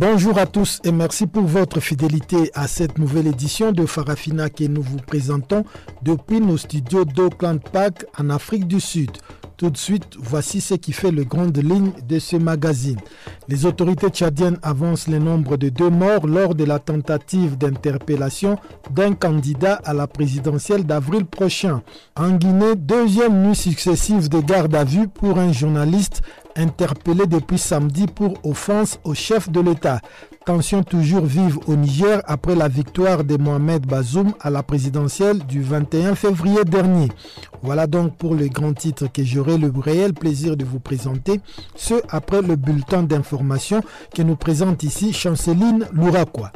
Bonjour à tous et merci pour votre fidélité à cette nouvelle édition de Farafina que nous vous présentons depuis nos studios d'Auckland Park en Afrique du Sud. Tout de suite, voici ce qui fait le grande ligne de ce magazine. Les autorités tchadiennes avancent le nombre de deux morts lors de la tentative d'interpellation d'un candidat à la présidentielle d'avril prochain. En Guinée, deuxième nuit successive de garde à vue pour un journaliste interpellé depuis samedi pour offense au chef de l'État. Tension toujours vive au Niger après la victoire de Mohamed Bazoum à la présidentielle du 21 février dernier. Voilà donc pour le grand titre que j'aurai le réel plaisir de vous présenter, ce après le bulletin d'information que nous présente ici Chanceline Louraquois.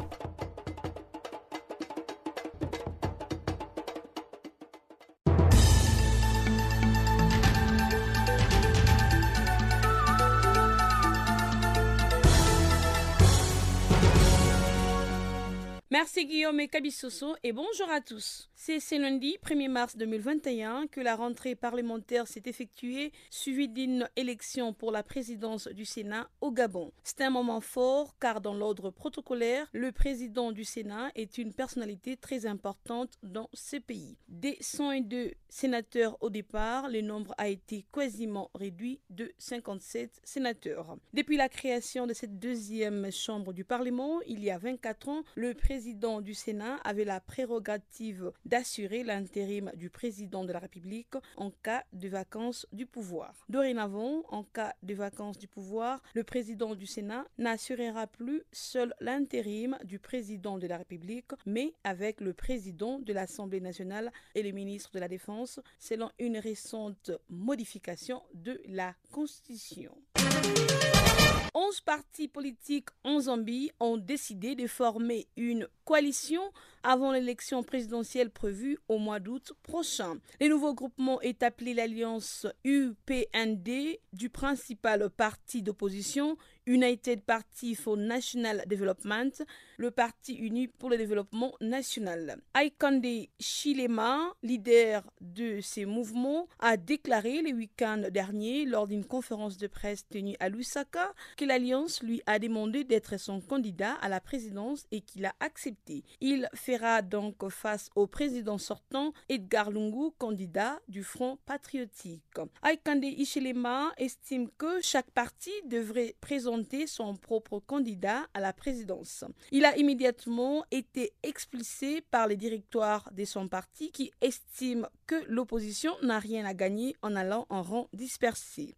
Merci Guillaume et Kabissoso et bonjour à tous. C'est ce lundi 1er mars 2021 que la rentrée parlementaire s'est effectuée, suivie d'une élection pour la présidence du Sénat au Gabon. C'est un moment fort car dans l'ordre protocolaire, le président du Sénat est une personnalité très importante dans ce pays. Des 102 sénateurs au départ, le nombre a été quasiment réduit de 57 sénateurs. Depuis la création de cette deuxième chambre du Parlement, il y a 24 ans, le président du Sénat avait la prérogative d'assurer l'intérim du président de la République en cas de vacances du pouvoir. Dorénavant, en cas de vacances du pouvoir, le président du Sénat n'assurera plus seul l'intérim du président de la République, mais avec le président de l'Assemblée nationale et le ministre de la Défense, selon une récente modification de la Constitution. 11 partis politiques en Zambie ont décidé de former une coalition avant l'élection présidentielle prévue au mois d'août prochain. Le nouveau groupement est appelé l'Alliance UPND du principal parti d'opposition United Party for National Development, le parti uni pour le développement national. Aikande Chilema, leader de ces mouvements, a déclaré le week-end dernier lors d'une conférence de presse tenue à Lusaka que l'Alliance lui a demandé d'être son candidat à la présidence et qu'il a accepté. Il fera donc face au président sortant Edgar Lungu, candidat du Front patriotique. Aikande Ichilema estime que chaque parti devrait présenter son propre candidat à la présidence. Il a immédiatement été expulsé par les directoires de son parti qui estiment que l'opposition n'a rien à gagner en allant en rang dispersé.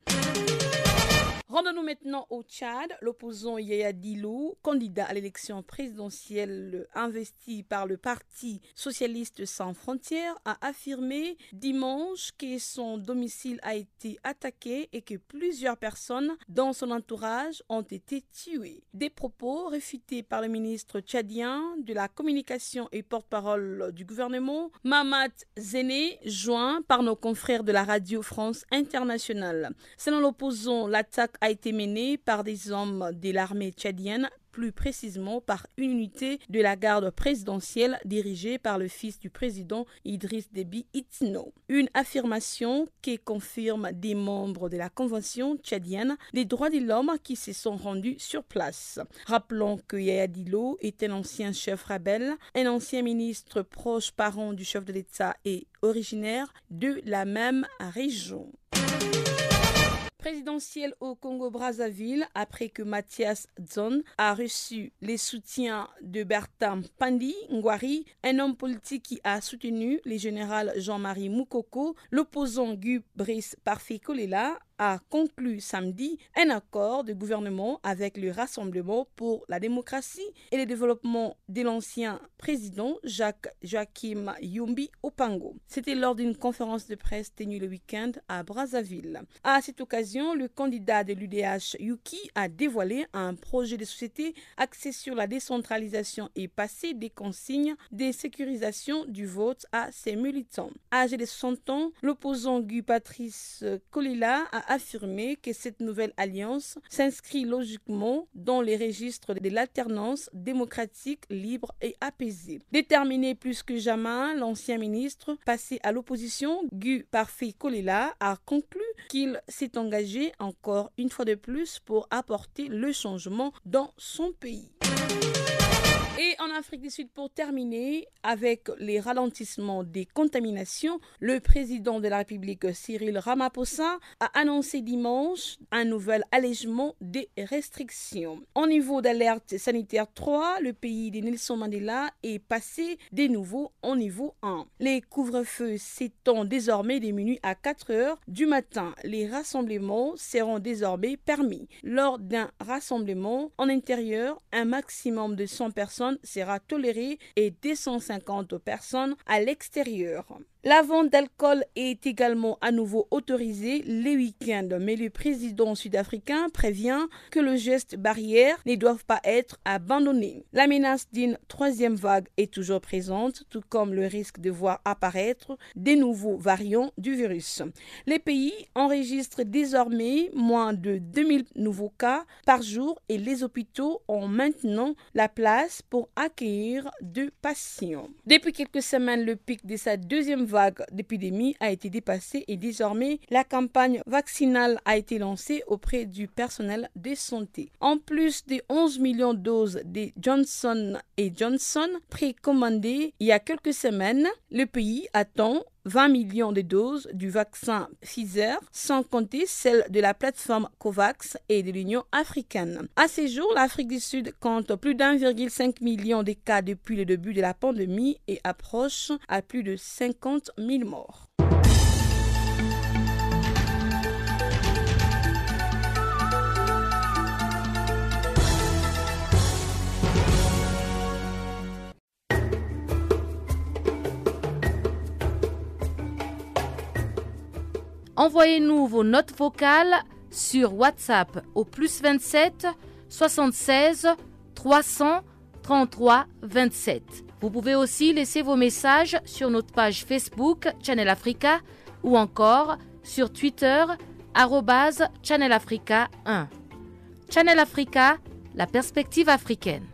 Rendons-nous maintenant au Tchad. L'opposant Yaya Dilo, candidat à l'élection présidentielle investi par le Parti socialiste sans frontières, a affirmé dimanche que son domicile a été attaqué et que plusieurs personnes dans son entourage ont été tuées. Des propos réfutés par le ministre tchadien de la communication et porte-parole du gouvernement, Mamat Zene, joint par nos confrères de la radio France internationale. Selon l'opposant, l'attaque a été menée par des hommes de l'armée tchadienne plus précisément par une unité de la garde présidentielle dirigée par le fils du président Idriss Déby Itno. Une affirmation qui confirme des membres de la Convention tchadienne des droits de l'homme qui se sont rendus sur place. Rappelons que Yaya Dilo est un ancien chef rebelle, un ancien ministre proche parent du chef de l'État et originaire de la même région présidentielle au Congo-Brazzaville après que Mathias Zon a reçu les soutiens de Bertin Pandi Ngwari, un homme politique qui a soutenu le général Jean-Marie Moukoko, l'opposant Gu Brice Parfait Kolela a conclu samedi un accord de gouvernement avec le Rassemblement pour la démocratie et le développement de l'ancien président Jacques Joachim Yumbi Opango. C'était lors d'une conférence de presse tenue le week-end à Brazzaville. À cette occasion, le candidat de l'UDH Yuki a dévoilé un projet de société axé sur la décentralisation et passé des consignes de sécurisation du vote à ses militants. Âgé de 60 ans, l'opposant Guy Patrice Colilla a affirmé que cette nouvelle alliance s'inscrit logiquement dans les registres de l'alternance démocratique, libre et apaisée. Déterminé plus que jamais, l'ancien ministre, passé à l'opposition, Guy Parfait Colilla, a conclu qu'il s'est engagé encore une fois de plus pour apporter le changement dans son pays. Et en Afrique du Sud, pour terminer, avec les ralentissements des contaminations, le président de la République, Cyril Ramaphosa, a annoncé dimanche un nouvel allègement des restrictions. Au niveau d'alerte sanitaire 3, le pays de Nelson Mandela est passé de nouveau au niveau 1. Les couvre-feux s'étant désormais diminués à 4 heures du matin. Les rassemblements seront désormais permis. Lors d'un rassemblement en intérieur, un maximum de 100 personnes sera tolérée et 250 personnes à l'extérieur. La vente d'alcool est également à nouveau autorisée les week-ends, mais le président sud-africain prévient que le geste barrière ne doivent pas être abandonné. La menace d'une troisième vague est toujours présente, tout comme le risque de voir apparaître des nouveaux variants du virus. Les pays enregistrent désormais moins de 2000 nouveaux cas par jour et les hôpitaux ont maintenant la place pour accueillir deux patients. Depuis quelques semaines, le pic de sa deuxième vague vague d'épidémie a été dépassée et désormais la campagne vaccinale a été lancée auprès du personnel de santé. En plus des 11 millions de doses de Johnson Johnson précommandées il y a quelques semaines, le pays attend 20 millions de doses du vaccin Pfizer, sans compter celles de la plateforme COVAX et de l'Union africaine. À ce jour, l'Afrique du Sud compte plus d'1,5 million de cas depuis le début de la pandémie et approche à plus de 50 000 morts. Envoyez-nous vos notes vocales sur WhatsApp au plus 27 76 300 33 27. Vous pouvez aussi laisser vos messages sur notre page Facebook Channel Africa ou encore sur Twitter Channel Africa 1. Channel Africa, la perspective africaine.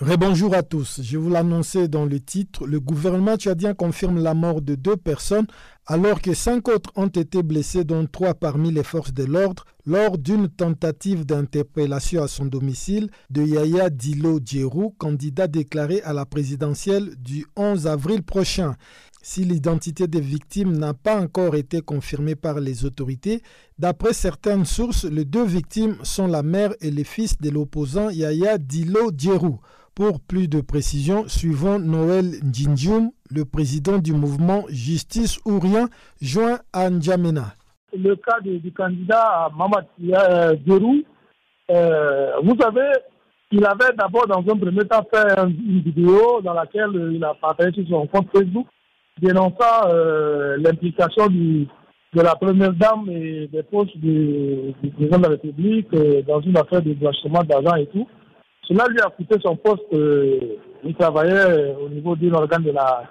Rebonjour à tous. Je vous l'annonçais dans le titre, le gouvernement tchadien confirme la mort de deux personnes alors que cinq autres ont été blessés, dont trois parmi les forces de l'ordre, lors d'une tentative d'interpellation à son domicile de Yaya Dilo Djerou, candidat déclaré à la présidentielle du 11 avril prochain. Si l'identité des victimes n'a pas encore été confirmée par les autorités, d'après certaines sources, les deux victimes sont la mère et le fils de l'opposant Yaya Dilo Djerou. Pour plus de précisions, suivons Noël Ndjindjoum, le président du mouvement Justice Ourien, joint à N'Djamena. Le cas du, candidat Mamad Djerou, euh, vous savez, il avait d'abord dans un premier temps fait une vidéo dans laquelle il a partagé sur son compte Facebook dénonçant euh, l'implication de la première dame et des postes du, président de la République euh, dans une affaire de blanchiment d'argent et tout. Cela lui a coûté son poste. Euh, il travaillait au niveau d'un organe de la,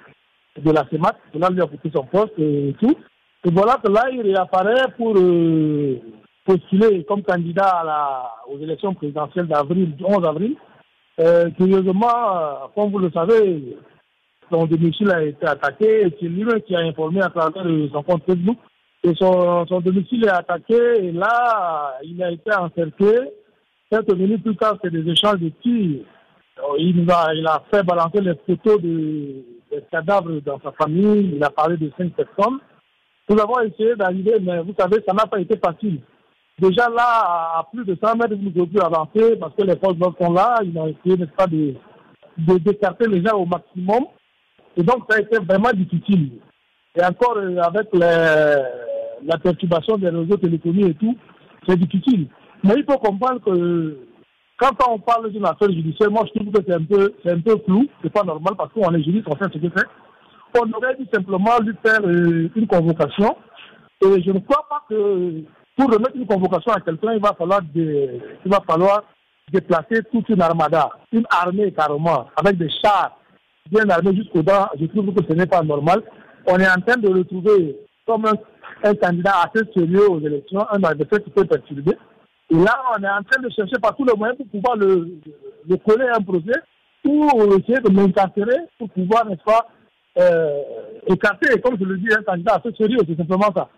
de la CEMAT. Cela lui a coûté son poste et tout. Et voilà que là, il réapparaît pour euh, postuler comme candidat à la, aux élections présidentielles d'avril, du 11 avril. Euh, curieusement, comme vous le savez, son domicile a été attaqué c'est lui qui a informé à travers son compte Facebook. Et son, son domicile est attaqué et là, il a été encerclé Quelques minutes plus tard, c'est des échanges de tirs. Il, nous a, il a fait balancer les photos de, des cadavres dans sa famille. Il a parlé de cinq personnes. Nous avons essayé d'arriver, mais vous savez, ça n'a pas été facile. Déjà là, à plus de 100 mètres, ne pouvez plus avancer parce que les forces sont là. Ils ont essayé, n'est-ce pas, de, de les gens au maximum. Et donc, ça a été vraiment difficile. Et encore, euh, avec la perturbation des réseaux téléphoniques et tout, c'est difficile. Mais il faut comprendre que quand on parle d'une affaire judiciaire, moi je trouve que c'est un peu, c'est un peu flou, c'est pas normal parce qu'on est juriste, on fait ce que fait. On aurait dû simplement lui faire euh, une convocation. Et je ne crois pas que pour remettre une convocation à quelqu'un, il va falloir il va falloir déplacer toute une armada, une armée carrément, avec des chars bien armés jusqu'au dents. Je trouve que ce n'est pas normal. On est en train de retrouver comme un, candidat assez sérieux aux élections, un adversaire qui peut perturber. Et là, on est en train de chercher par tous les moyens pour pouvoir le, le coller à un procès ou essayer de l'incarcérer pour pouvoir, n'est-ce pas, euh, écarter, comme je le dis, un candidat assez sérieux, c'est simplement ça.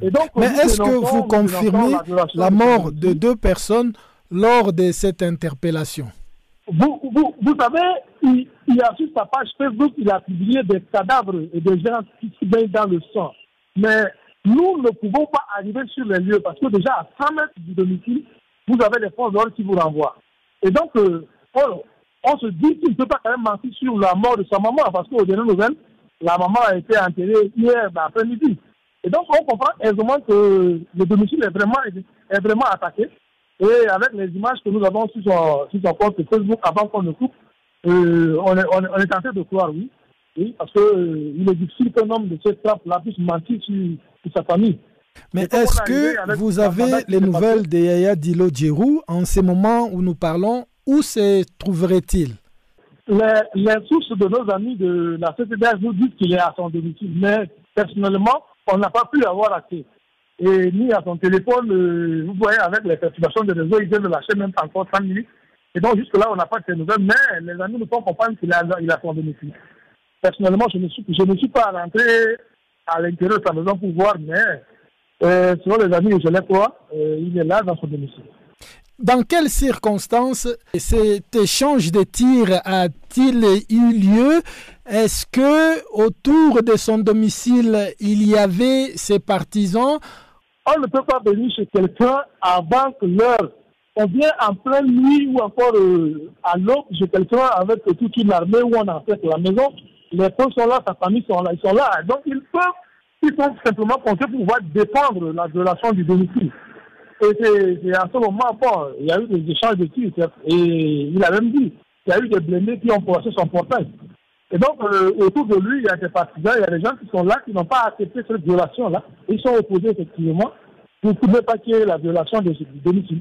Et donc, Mais est-ce que vous confirmez la, mort de deux personnes lors de cette interpellation? Vous, vous, vous savez, il, il, a sur sa page Facebook, il a publié des cadavres et des gens qui baignent dans le sang. Mais nous ne pouvons pas arriver sur les lieux parce que déjà à 100 mètres du domicile, vous avez des forces d'ordre qui vous renvoient. Et donc, euh, on, se dit qu'il ne peut pas quand même mentir sur la mort de sa maman parce qu'au dernier nouvelle, la maman a été enterrée hier après-midi. Et donc, on comprend aisément que le domicile est vraiment, est vraiment attaqué. Et avec les images que nous avons sur son, sur son compte Facebook avant qu'on ne coupe, euh, on, est, tenté de croire, oui. Oui, parce qu'il euh, est difficile qu'un homme de cette trappe-là puisse mentir sur, sa famille. Mais est-ce que vous avez les nouvelles de Yaya Dilo Djerou en ce moment où nous parlons? Où se trouverait-il? Les, les, sources de nos amis de la CCDH nous disent qu'il est à son domicile, mais personnellement, on n'a pas pu avoir accès. Et ni à son téléphone, euh, vous voyez, avec les perturbations de réseau, il vient de lâcher même pas encore 5 minutes. Et donc, jusque-là, on n'a pas de ces nouvelles, mais les amis nous font comprendre qu'il a, il a son domicile. Personnellement, je ne suis, je ne suis pas rentré à l'intérieur de sa maison pour voir, mais euh, selon les amis je l'ai quoi, euh, il est là dans son domicile. Dans quelles circonstances cet échange de tirs a-t-il eu lieu? Est-ce que autour de son domicile, il y avait ses partisans? On ne peut pas venir chez quelqu'un avant que l'heure. On vient en pleine nuit ou encore euh, à l'aube chez quelqu'un avec toute une armée où on fait la maison. Les gens sont là, sa famille sont là, ils sont là. Donc ils peuvent, ils peuvent simplement compter pour pouvoir défendre la violation du domicile. Et c'est à ce moment, bon, il y a eu des échanges de tirs. Et il a même dit qu'il y a eu des blindés qui ont passé son portail. Et donc, euh, autour de lui, il y a des partisans, il y a des gens qui sont là, qui n'ont pas accepté cette violation-là. Ils sont opposés, effectivement, pour ne pas qu'il y ait la violation de domicile.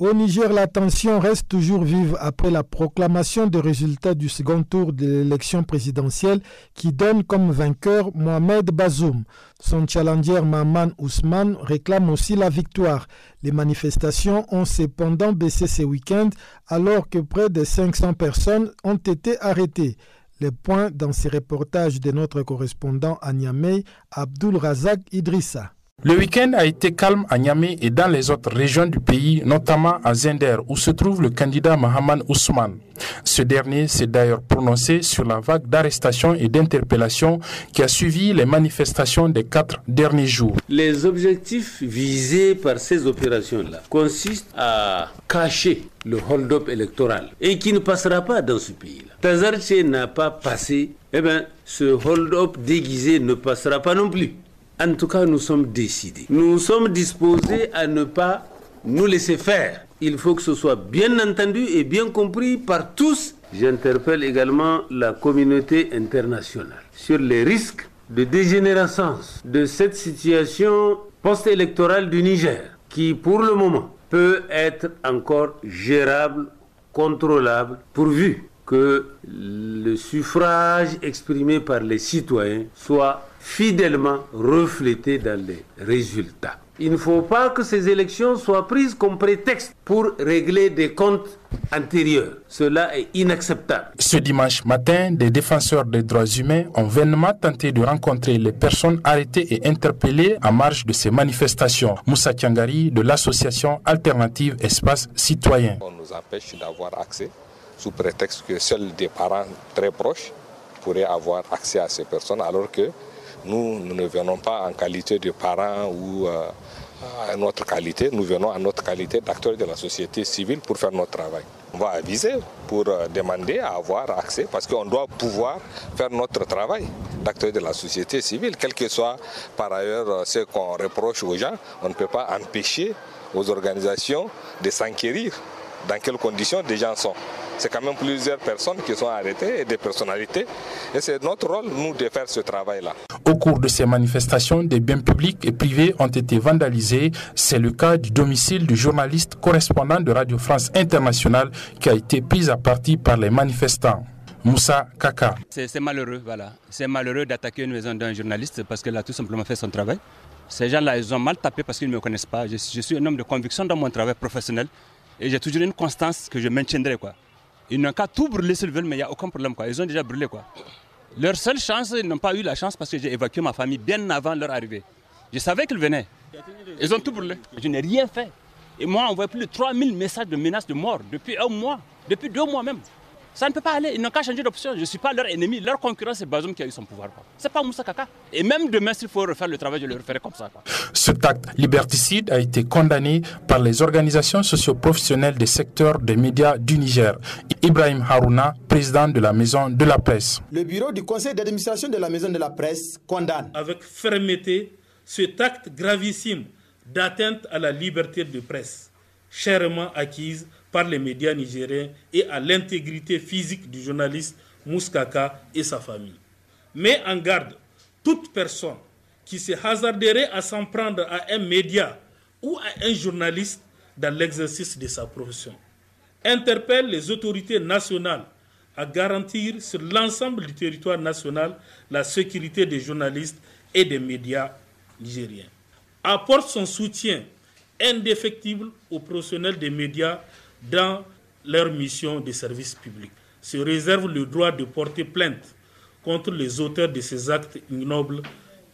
Au Niger, la tension reste toujours vive après la proclamation des résultats du second tour de l'élection présidentielle qui donne comme vainqueur Mohamed Bazoum. Son challenger Maman Ousmane réclame aussi la victoire. Les manifestations ont cependant baissé ce week-end alors que près de 500 personnes ont été arrêtées. Les points dans ces reportages de notre correspondant à Niamey, Abdul Razak Idrissa. Le week-end a été calme à Niamey et dans les autres régions du pays, notamment à Zender, où se trouve le candidat Mohamed Ousmane. Ce dernier s'est d'ailleurs prononcé sur la vague d'arrestations et d'interpellations qui a suivi les manifestations des quatre derniers jours. Les objectifs visés par ces opérations-là consistent à cacher le hold-up électoral et qui ne passera pas dans ce pays-là. Tazarche n'a pas passé, eh bien, ce hold-up déguisé ne passera pas non plus. En tout cas, nous sommes décidés. Nous sommes disposés à ne pas nous laisser faire. Il faut que ce soit bien entendu et bien compris par tous. J'interpelle également la communauté internationale sur les risques de dégénérescence de cette situation post-électorale du Niger, qui pour le moment peut être encore gérable, contrôlable, pourvu que le suffrage exprimé par les citoyens soit fidèlement reflété dans les résultats. Il ne faut pas que ces élections soient prises comme prétexte pour régler des comptes antérieurs. Cela est inacceptable. Ce dimanche matin, des défenseurs des droits humains ont vainement tenté de rencontrer les personnes arrêtées et interpellées en marge de ces manifestations. Moussa Tiangari de l'association alternative Espace Citoyen. On nous empêche d'avoir accès sous prétexte que seuls des parents très proches pourraient avoir accès à ces personnes alors que nous, ne venons pas en qualité de parents ou euh, à notre qualité, nous venons à notre qualité d'acteurs de la société civile pour faire notre travail. On va aviser pour euh, demander à avoir accès parce qu'on doit pouvoir faire notre travail d'acteurs de la société civile, quel que soit par ailleurs euh, ce qu'on reproche aux gens. On ne peut pas empêcher aux organisations de s'enquérir dans quelles conditions des gens sont. C'est quand même plusieurs personnes qui sont arrêtées et des personnalités. Et c'est notre rôle, nous, de faire ce travail-là. Au cours de ces manifestations, des biens publics et privés ont été vandalisés. C'est le cas du domicile du journaliste correspondant de Radio France Internationale qui a été pris à partie par les manifestants. Moussa Kaka. C'est malheureux, voilà. C'est malheureux d'attaquer une maison d'un journaliste parce qu'elle a tout simplement fait son travail. Ces gens-là, ils ont mal tapé parce qu'ils ne me connaissent pas. Je, je, suis un homme de conviction dans mon travail professionnel et j'ai toujours une constance que je maintiendrai. Quoi. Ils n'ont qu'à tout brûler s'ils veulent, mais il n'y a aucun problème. Quoi. Ils ont déjà brûlé. Quoi. Leur seule chance, ils n'ont pas eu la chance parce que j'ai évacué ma famille bien avant leur arrivée. Je savais qu'ils venaient. Ils ont tout brûlé. Je n'ai rien fait. Et moi, on voit plus de 3000 messages de menaces de mort depuis un mois, depuis deux mois même. Ça ne peut pas aller. Ils n'ont qu'à changer d'option. Je ne suis pas leur ennemi. Leur concurrent, c'est Bazoum qui a eu son pouvoir. Ce n'est pas Moussa Kaka. Et même demain, s'il faut refaire le travail, je le referai comme ça. Quoi. Ce acte liberticide a été condamné par les organisations socioprofessionnelles des secteurs des médias du Niger. Ibrahim Harouna, président de la Maison de la Presse. Le bureau du conseil d'administration de la Maison de la Presse condamne. Avec fermeté cet acte gravissime d'atteinte à la liberté de presse, chèrement acquise par les médias nigériens et à l'intégrité physique du journaliste Mouskaka et sa famille. Mais en garde toute personne qui se hasarderait à s'en prendre à un média ou à un journaliste dans l'exercice de sa profession. Interpelle les autorités nationales à garantir sur l'ensemble du territoire national la sécurité des journalistes et des médias nigériens. Apporte son soutien indéfectible aux professionnels des médias dans leur mission de service public, se réserve le droit de porter plainte contre les auteurs de ces actes ignobles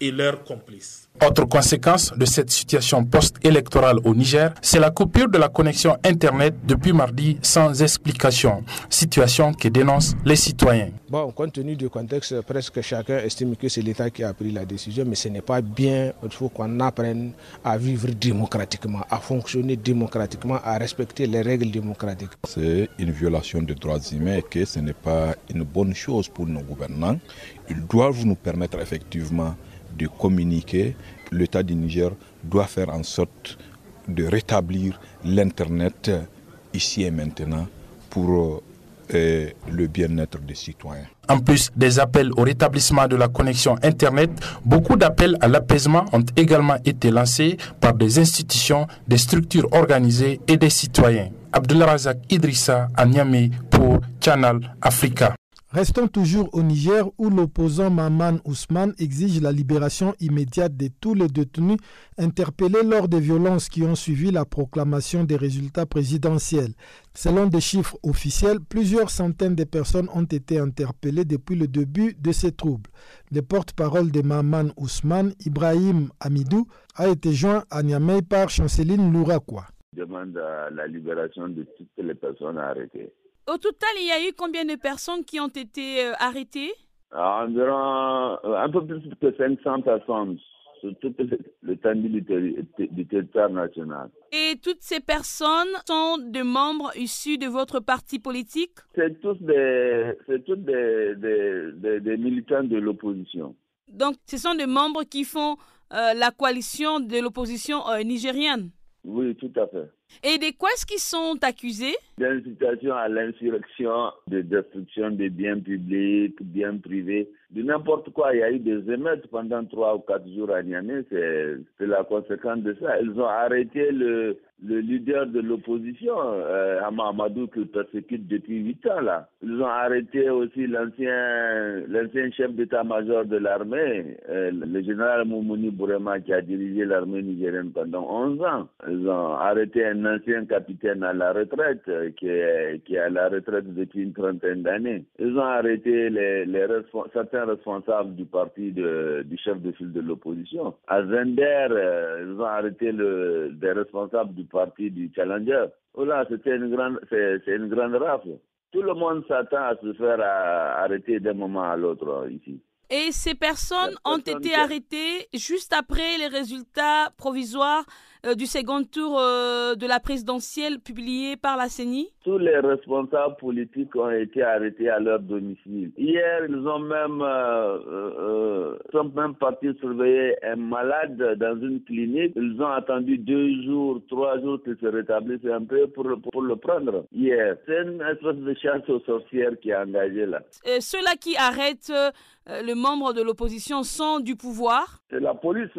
et leurs complices. Autre conséquence de cette situation post-électorale au Niger, c'est la coupure de la connexion Internet depuis mardi sans explication, situation que dénoncent les citoyens. Bon, compte tenu du contexte, presque chacun estime que c'est l'État qui a pris la décision, mais ce n'est pas bien. Il faut qu'on apprenne à vivre démocratiquement, à fonctionner démocratiquement, à respecter les règles démocratiques. C'est une violation des droits humains et que ce n'est pas une bonne chose pour nos gouvernants. Ils doivent nous permettre effectivement de communiquer, l'État du Niger doit faire en sorte de rétablir l'Internet ici et maintenant pour euh, le bien-être des citoyens. En plus des appels au rétablissement de la connexion Internet, beaucoup d'appels à l'apaisement ont également été lancés par des institutions, des structures organisées et des citoyens. Abdulrazak Idrissa à Niamey pour Channel Africa. Restons toujours au Niger où l'opposant Maman Ousmane exige la libération immédiate de tous les détenus interpellés lors des violences qui ont suivi la proclamation des résultats présidentiels. Selon des chiffres officiels, plusieurs centaines de personnes ont été interpellées depuis le début de ces troubles. Le porte-parole de Maman Ousmane, Ibrahim Amidou, a été joint à Niamey par Chanceline Louraquois. demande la libération de toutes les personnes arrêtées. Au total, il y a eu combien de personnes qui ont été euh, arrêtées? Environ un peu plus que 500 personnes sur tout l'étendue du, du territoire national. Et toutes ces personnes sont des membres issus de votre parti politique? C'est tous des, tous des, des, des, des militants de l'opposition. Donc, ce sont des membres qui font euh, la coalition de l'opposition euh, nigérienne Oui, tout à fait. Et de quoi est-ce qu'ils sont accusés? D'incitation à l'insurrection, de destruction des biens publics, biens privés, de n'importe quoi. Il y a eu des émeutes pendant trois ou quatre jours à Niamey. C'est la conséquence de ça. Ils ont arrêté le, le leader de l'opposition, euh, Amadou, qu'ils persécutent depuis huit ans. Là. Ils ont arrêté aussi l'ancien chef d'état-major de l'armée, euh, le général Moumouni Bourema, qui a dirigé l'armée nigérienne pendant 11 ans. Ils ont arrêté un ancien capitaine à la retraite, euh, qui est, qui à la retraite depuis une trentaine d'années. Ils ont arrêté les, les certains responsables du parti de, du chef de file de l'opposition. À Zender, euh, ils ont arrêté le, des responsables du parti du Challenger. Oh là, c'était une grande, c'est une grande rafle. Tout le monde s'attend à se faire arrêter d'un moment à l'autre ici. Et ces personnes ont été arrêtées juste après les résultats provisoires du second tour de la présidentielle publié par la CENI? Tous les responsables politiques ont été arrêtés à leur domicile. Hier, ils ont même, sont même partis surveiller un malade dans une clinique. Ils ont attendu deux jours, trois jours qu'il se rétablisse un peu pour, pour le prendre hier. C'est une espèce de chasse aux sorcières qui est engagée là. Ceux-là qui arrêtent le membre de l'opposition sont du pouvoir C'est la police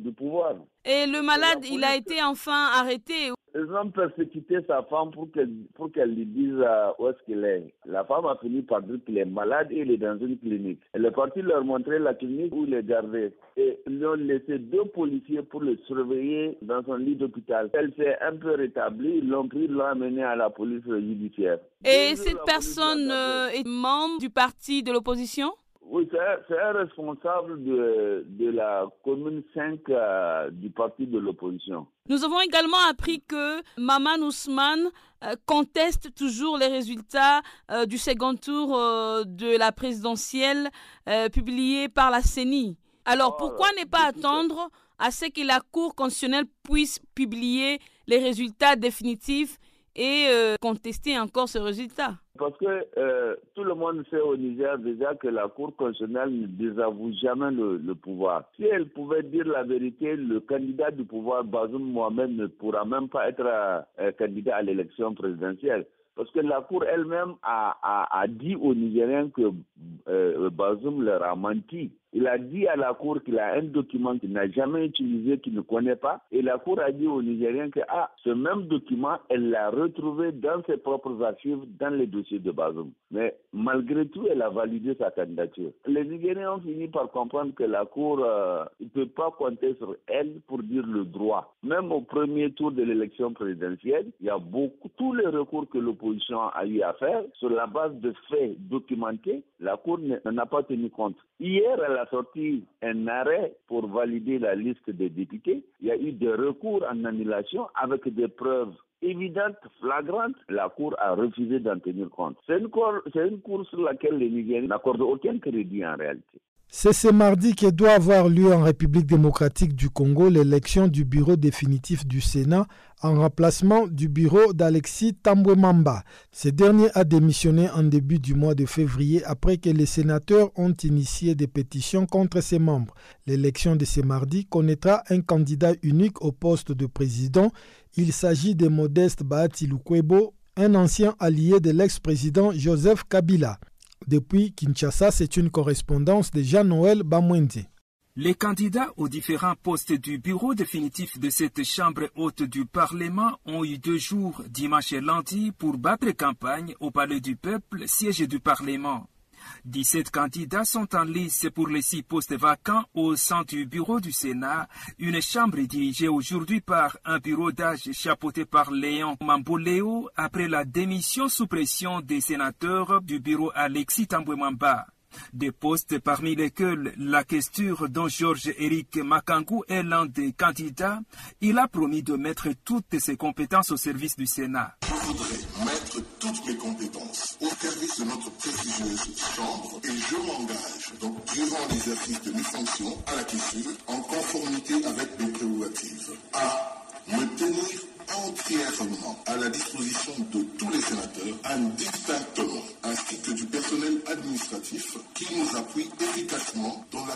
du pouvoir. Et le malade, il a été enfin arrêté. Ils ont persécuté sa femme pour qu'elle pour qu'elle lui dise où est-ce qu'il est. La femme a fini par dire qu'il est malade et il est dans une clinique. Elle est partie leur montrer la clinique où il est gardé. Et ils ont laissé deux policiers pour le surveiller dans son lit d'hôpital. Elle s'est un peu rétablie, ils l'ont pris, l'ont amené à la police judiciaire. Et cette personne est membre du parti de l'opposition? Oui, c'est un responsable de, de, la commune 5 euh, du parti de l'opposition. Nous avons également appris que Maman Ousmane euh, conteste toujours les résultats euh, du second tour de la présidentielle publié par la CENI. Alors Oh, pourquoi ne pas attendre à ce que la Cour constitutionnelle puisse publier les résultats définitifs et contester encore ce résultat parce que euh, tout le monde sait au Niger déjà que la Cour constitutionnelle ne désavoue jamais le, pouvoir. Si elle pouvait dire la vérité, le candidat du pouvoir, Bazoum Mohamed, ne pourra même pas être euh, candidat à l'élection présidentielle. Parce que la Cour elle-même a, a, a, dit aux Nigériens que euh, Bazoum leur a menti. Il a dit à la Cour qu'il a un document qu'il n'a jamais utilisé, qu'il ne connaît pas. Et la Cour a dit aux Nigériens que ah, ce même document, elle l'a retrouvé dans ses propres archives, dans les dossiers de Bazoum. Mais malgré tout, elle a validé sa candidature. Les Nigériens ont fini par comprendre que la Cour euh, ne peut pas compter sur elle pour dire le droit. Même au premier tour de l'élection présidentielle, il y a beaucoup, tous les recours que l'opposition a eu à faire, sur la base de faits documentés, la Cour n'en a pas tenu compte. Hier, elle sorti un arrêt pour valider la liste des députés. Il y a eu des recours en annulation avec des preuves évidentes, flagrantes. La Cour a refusé d'en tenir compte. C'est une, cour, une cour sur laquelle les Nigériens n'accordent aucun crédit en réalité. C'est ce mardi que doit avoir lieu en République démocratique du Congo l'élection du bureau définitif du Sénat en remplacement du bureau d'Alexis Tambouemamba. Ce dernier a démissionné en début du mois de février après que les sénateurs ont initié des pétitions contre ses membres. L'élection de ce mardi connaîtra un candidat unique au poste de président. Il s'agit de Modeste Bahati Lukwebo, un ancien allié de l'ex-président Joseph Kabila. Depuis Kinshasa, c'est une correspondance de Jean-Noël Bamwende. Les candidats aux différents postes du bureau définitif de cette chambre haute du Parlement ont eu deux jours, dimanche et lundi, pour battre campagne au Palais du Peuple, siège du Parlement. 17 candidats sont en lice pour les six postes vacants au sein du bureau du Sénat, une chambre dirigée aujourd'hui par un bureau d'âge chapeauté par Léon Mamboléo après la démission sous pression des sénateurs du bureau Alexis Tambouemamba. Des postes parmi lesquels la questure dont Georges-Éric Makangou est l'un des candidats, il a promis de mettre toutes ses compétences au service du Sénat. Je voudrais mettre toutes mes compétences au service de notre prestigieuse Chambre et je m'engage donc durant l'exercice de mes fonctions à la question en conformité avec mes prérogatives à me tenir entièrement à la disposition de tous les sénateurs, indistinctement, ainsi que du personnel administratif qui nous appuie efficacement dans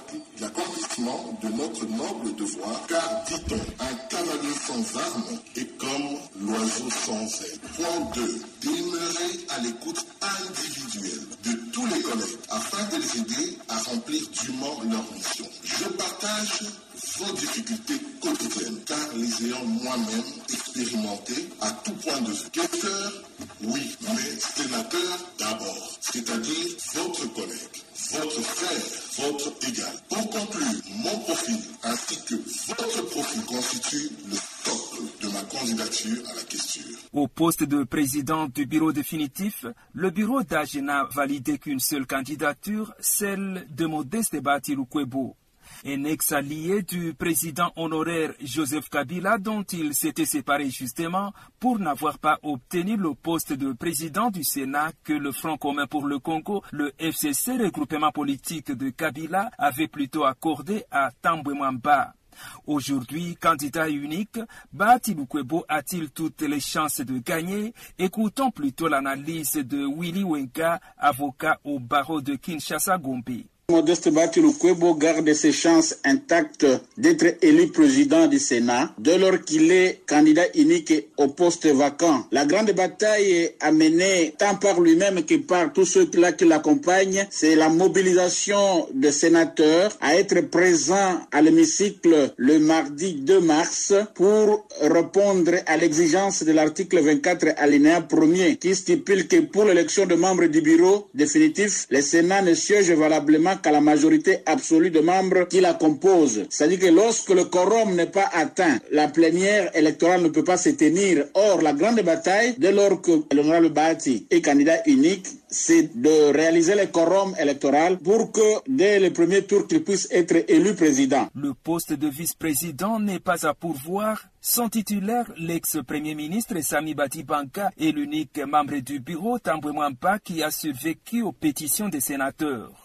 l'accomplissement de notre noble devoir, car, dit-on, un cavalier sans armes est comme l'oiseau sans aile. Point 2. Demeurer à l'écoute individuelle de tous les collègues afin de les aider à remplir dûment leur mission. Je partage vos difficultés quotidiennes, car les ayant moi-même expérimenté à tout point de vue. Questeur, oui, mais sénateur d'abord, c'est-à-dire votre collègue, votre frère, votre égal. Pour conclure, mon profil ainsi que votre profil constitue le de ma candidature à la question. Au poste de président du bureau définitif, le bureau d'âge n'a validé qu'une seule candidature, celle de Modeste Batiloukwebo un ex-allié du président honoraire Joseph Kabila dont il s'était séparé justement pour n'avoir pas obtenu le poste de président du Sénat que le Front commun pour le Congo, le FCC, regroupement politique de Kabila, avait plutôt accordé à Tambouemamba. Aujourd'hui, candidat unique, Bati Lukwebo a-t-il toutes les chances de gagner? Écoutons plutôt l'analyse de Willy Wenga, avocat au barreau de Kinshasa-Gombe. Modeste Batiloukwebo garde ses chances intactes d'être élu président du Sénat dès lors qu'il est candidat unique au poste vacant. La grande bataille a mené tant par lui-même que par tous ceux-là qui l'accompagnent, c'est la mobilisation des sénateurs à être présents à l'hémicycle le mardi 2 mars pour répondre à l'exigence de l'article 24 alinéa 1er qui stipule que pour l'élection de membres du bureau définitif, le Sénat ne siège valablement qu'à la majorité absolue de membres qui la composent. C'est-à-dire que lorsque le quorum n'est pas atteint, la plénière électorale ne peut pas se tenir. Or, la grande bataille, dès lors que l'honorable Bati est candidat unique, c'est de réaliser le quorum électoral pour que dès le premier tour, qu'il puisse être élu président. Le poste de vice-président n'est pas à pourvoir. Son titulaire, l'ex-premier ministre Sami Batibanka, est l'unique membre du bureau Tambwe qui a survécu aux pétitions des sénateurs.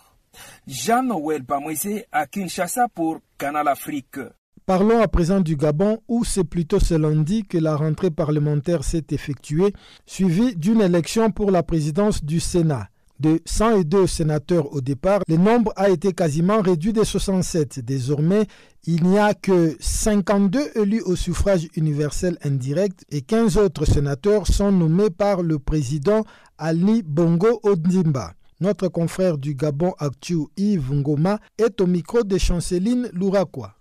Jean-Noël Bamwese à Kinshasa pour Canal Afrique. Parlons à présent du Gabon où c'est plutôt ce lundi que la rentrée parlementaire s'est effectuée, suivie d'une élection pour la présidence du Sénat. De 102 sénateurs au départ, le nombre a été quasiment réduit de 67. Désormais, il n'y a que 52 élus au suffrage universel indirect et 15 autres sénateurs sont nommés par le président Ali Bongo Ondimba. Notre confrère du Gabon Actu Yves Ngoma est au micro de Chanceline Louraquois.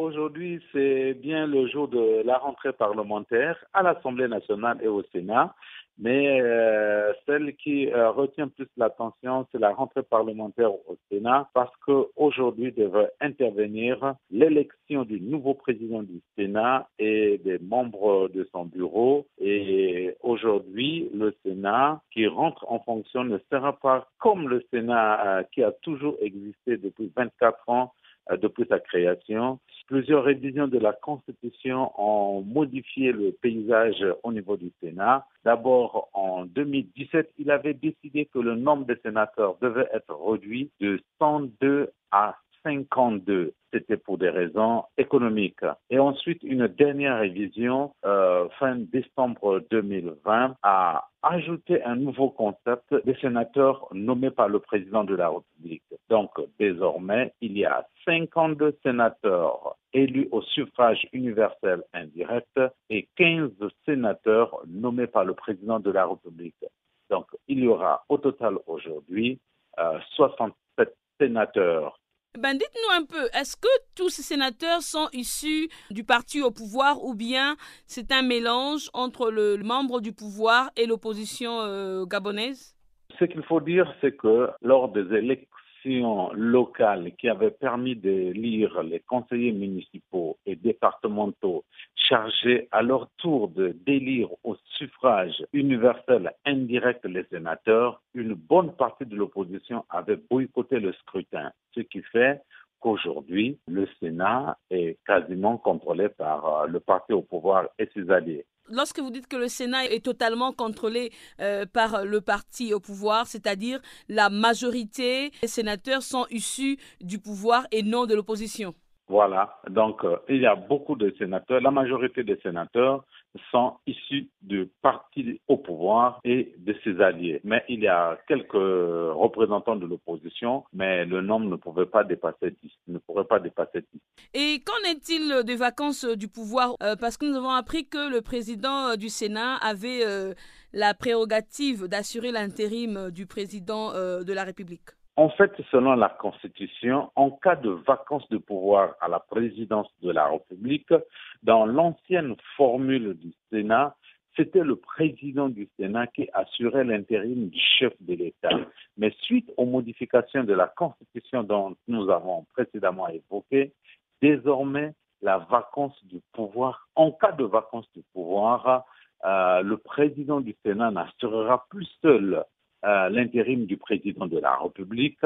Aujourd'hui, c'est bien le jour de la rentrée parlementaire à l'Assemblée nationale et au Sénat. Mais euh, celle qui euh, retient plus l'attention, c'est la rentrée parlementaire au Sénat parce qu'aujourd'hui devrait intervenir l'élection du nouveau président du Sénat et des membres de son bureau. Et aujourd'hui, le Sénat qui rentre en fonction ne sera pas comme le Sénat euh, qui a toujours existé depuis 24 ans depuis sa création. Plusieurs révisions de la Constitution ont modifié le paysage au niveau du Sénat. D'abord, en 2017, il avait décidé que le nombre de sénateurs devait être réduit de 102 à 52. C'était pour des raisons économiques. Et ensuite, une dernière révision, euh, fin décembre 2020, a ajouté un nouveau concept des sénateurs nommés par le président de la République. Donc, désormais, il y a 52 sénateurs élus au suffrage universel indirect et 15 sénateurs nommés par le président de la République. Donc, il y aura au total aujourd'hui euh, 67 sénateurs ben dites-nous un peu, est-ce que tous ces sénateurs sont issus du parti au pouvoir ou bien c'est un mélange entre le membre du pouvoir et l'opposition euh, gabonaise? Ce qu'il faut dire, c'est que lors des élections locales qui avaient permis d'élire les conseillers municipaux et départementaux chargés à leur tour de d'élire au suffrage universel indirect les sénateurs, une bonne partie de l'opposition avait boycotté le scrutin, ce qui fait qu'aujourd'hui, le Sénat est quasiment contrôlé par euh, le parti au pouvoir et ses alliés. Lorsque vous dites que le Sénat est totalement contrôlé euh, par le parti au pouvoir, c'est-à-dire la majorité des sénateurs sont issus du pouvoir et non de l'opposition. Voilà, donc euh, il y a beaucoup de sénateurs, la majorité des sénateurs sont issus du parti au pouvoir et de ses alliés. Mais il y a quelques représentants de l'opposition, mais le nombre ne pouvait pas dépasser 10, ne pourrait pas dépasser 10. Et qu'en est-il des vacances du pouvoir? Euh, Parce que nous avons appris que le président du Sénat avait euh, la prérogative d'assurer l'intérim du président euh, de la République. En fait, selon la Constitution, en cas de vacance de pouvoir à la présidence de la République, dans l'ancienne formule du Sénat, c'était le président du Sénat qui assurait l'intérim du chef de l'État. Mais suite aux modifications de la Constitution dont nous avons précédemment évoqué, désormais, la vacance du pouvoir, en cas de vacance du pouvoir, euh, le président du Sénat n'assurera plus seul l'intérim du président de la République,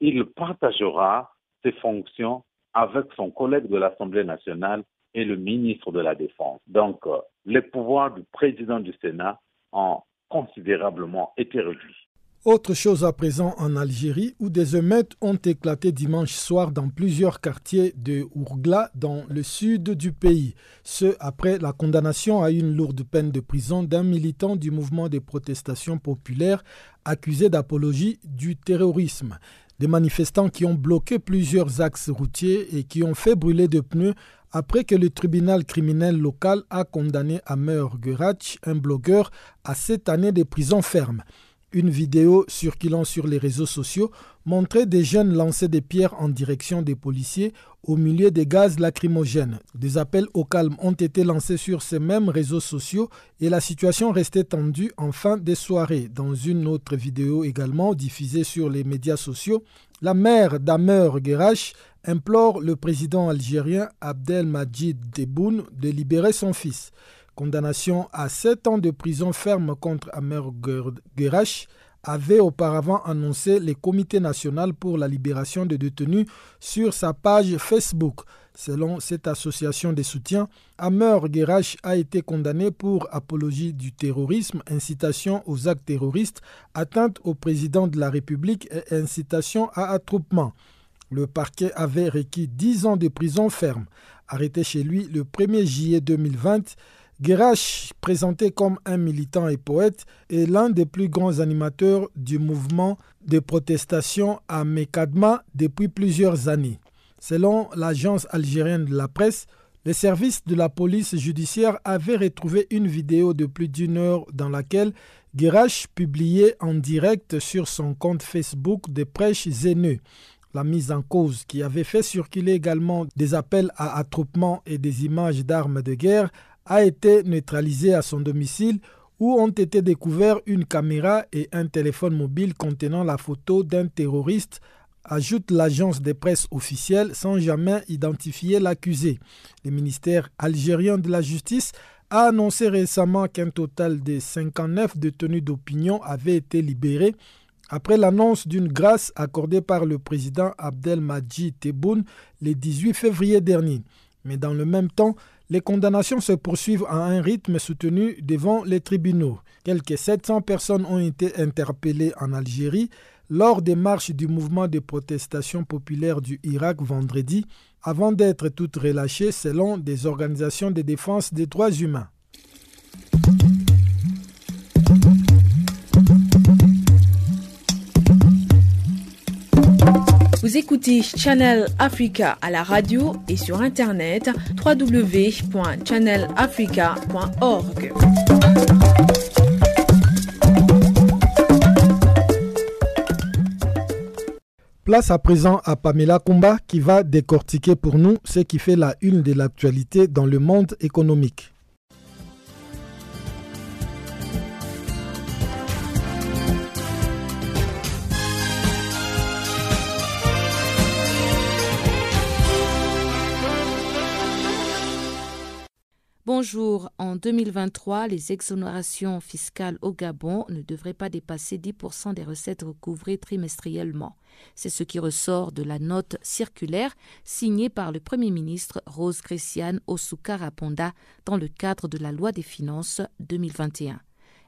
il partagera ses fonctions avec son collègue de l'Assemblée nationale et le ministre de la Défense. Donc, euh, les pouvoirs du président du Sénat ont considérablement été réduits. Autre chose à présent en Algérie où des émeutes ont éclaté dimanche soir dans plusieurs quartiers de Ourgla dans le sud du pays. Ce après la condamnation à une lourde peine de prison d'un militant du mouvement des protestations populaires accusé d'apologie du terrorisme. Des manifestants qui ont bloqué plusieurs axes routiers et qui ont fait brûler de pneus après que le tribunal criminel local a condamné Amer Gerach, un blogueur, à sept années de prison ferme. Une vidéo circulant sur les réseaux sociaux montrait des jeunes lancer des pierres en direction des policiers au milieu des gaz lacrymogènes. Des appels au calme ont été lancés sur ces mêmes réseaux sociaux et la situation restait tendue en fin de soirée. Dans une autre vidéo également diffusée sur les médias sociaux, la mère d'Amer Gerach implore le président algérien Abdelmajid Tebboune de libérer son fils condamnation à sept ans de prison ferme contre Amer Gerach avait auparavant annoncé le Comité national pour la libération des détenus sur sa page Facebook. Selon cette association de soutien, Amer Gerach a été condamné pour apologie du terrorisme, incitation aux actes terroristes, atteinte au président de la République et incitation à attroupement. Le parquet avait requis 10 ans de prison ferme. Arrêté chez lui le 1er juillet 2020, Gerach, présenté comme un militant et poète, est l'un des plus grands animateurs du mouvement de protestation à Mekadma depuis plusieurs années. Selon l'agence algérienne de la presse, les services de la police judiciaire avaient retrouvé une vidéo de plus d'une heure dans laquelle Gerach publiait en direct sur son compte Facebook des prêches haineux. La mise en cause, qui avait fait circuler également des appels à attroupement et des images d'armes de guerre, a été neutralisé à son domicile où ont été découverts une caméra et un téléphone mobile contenant la photo d'un terroriste, ajoute l'agence de presse officielle sans jamais identifier l'accusé. Le ministère algérien de la Justice a annoncé récemment qu'un total de 59 détenus d'opinion avaient été libérés après l'annonce d'une grâce accordée par le président Abdelmadjid Tebboune le 18 février dernier. Mais dans le même temps, les condamnations se poursuivent à un rythme soutenu devant les tribunaux. Quelques 700 personnes ont été interpellées en Algérie lors des marches du mouvement de protestation populaire du Irak vendredi, avant d'être toutes relâchées selon des organisations de défense des droits humains. Vous écoutez Channel Africa à la radio et sur internet www.channelafrica.org. Place à présent à Pamela Kumba qui va décortiquer pour nous ce qui fait la une de l'actualité dans le monde économique. Bonjour, en 2023, les exonérations fiscales au Gabon ne devraient pas dépasser 10% des recettes recouvrées trimestriellement. C'est ce qui ressort de la note circulaire signée par le Premier ministre Rose Christiane Osuka Raponda dans le cadre de la loi des finances 2021.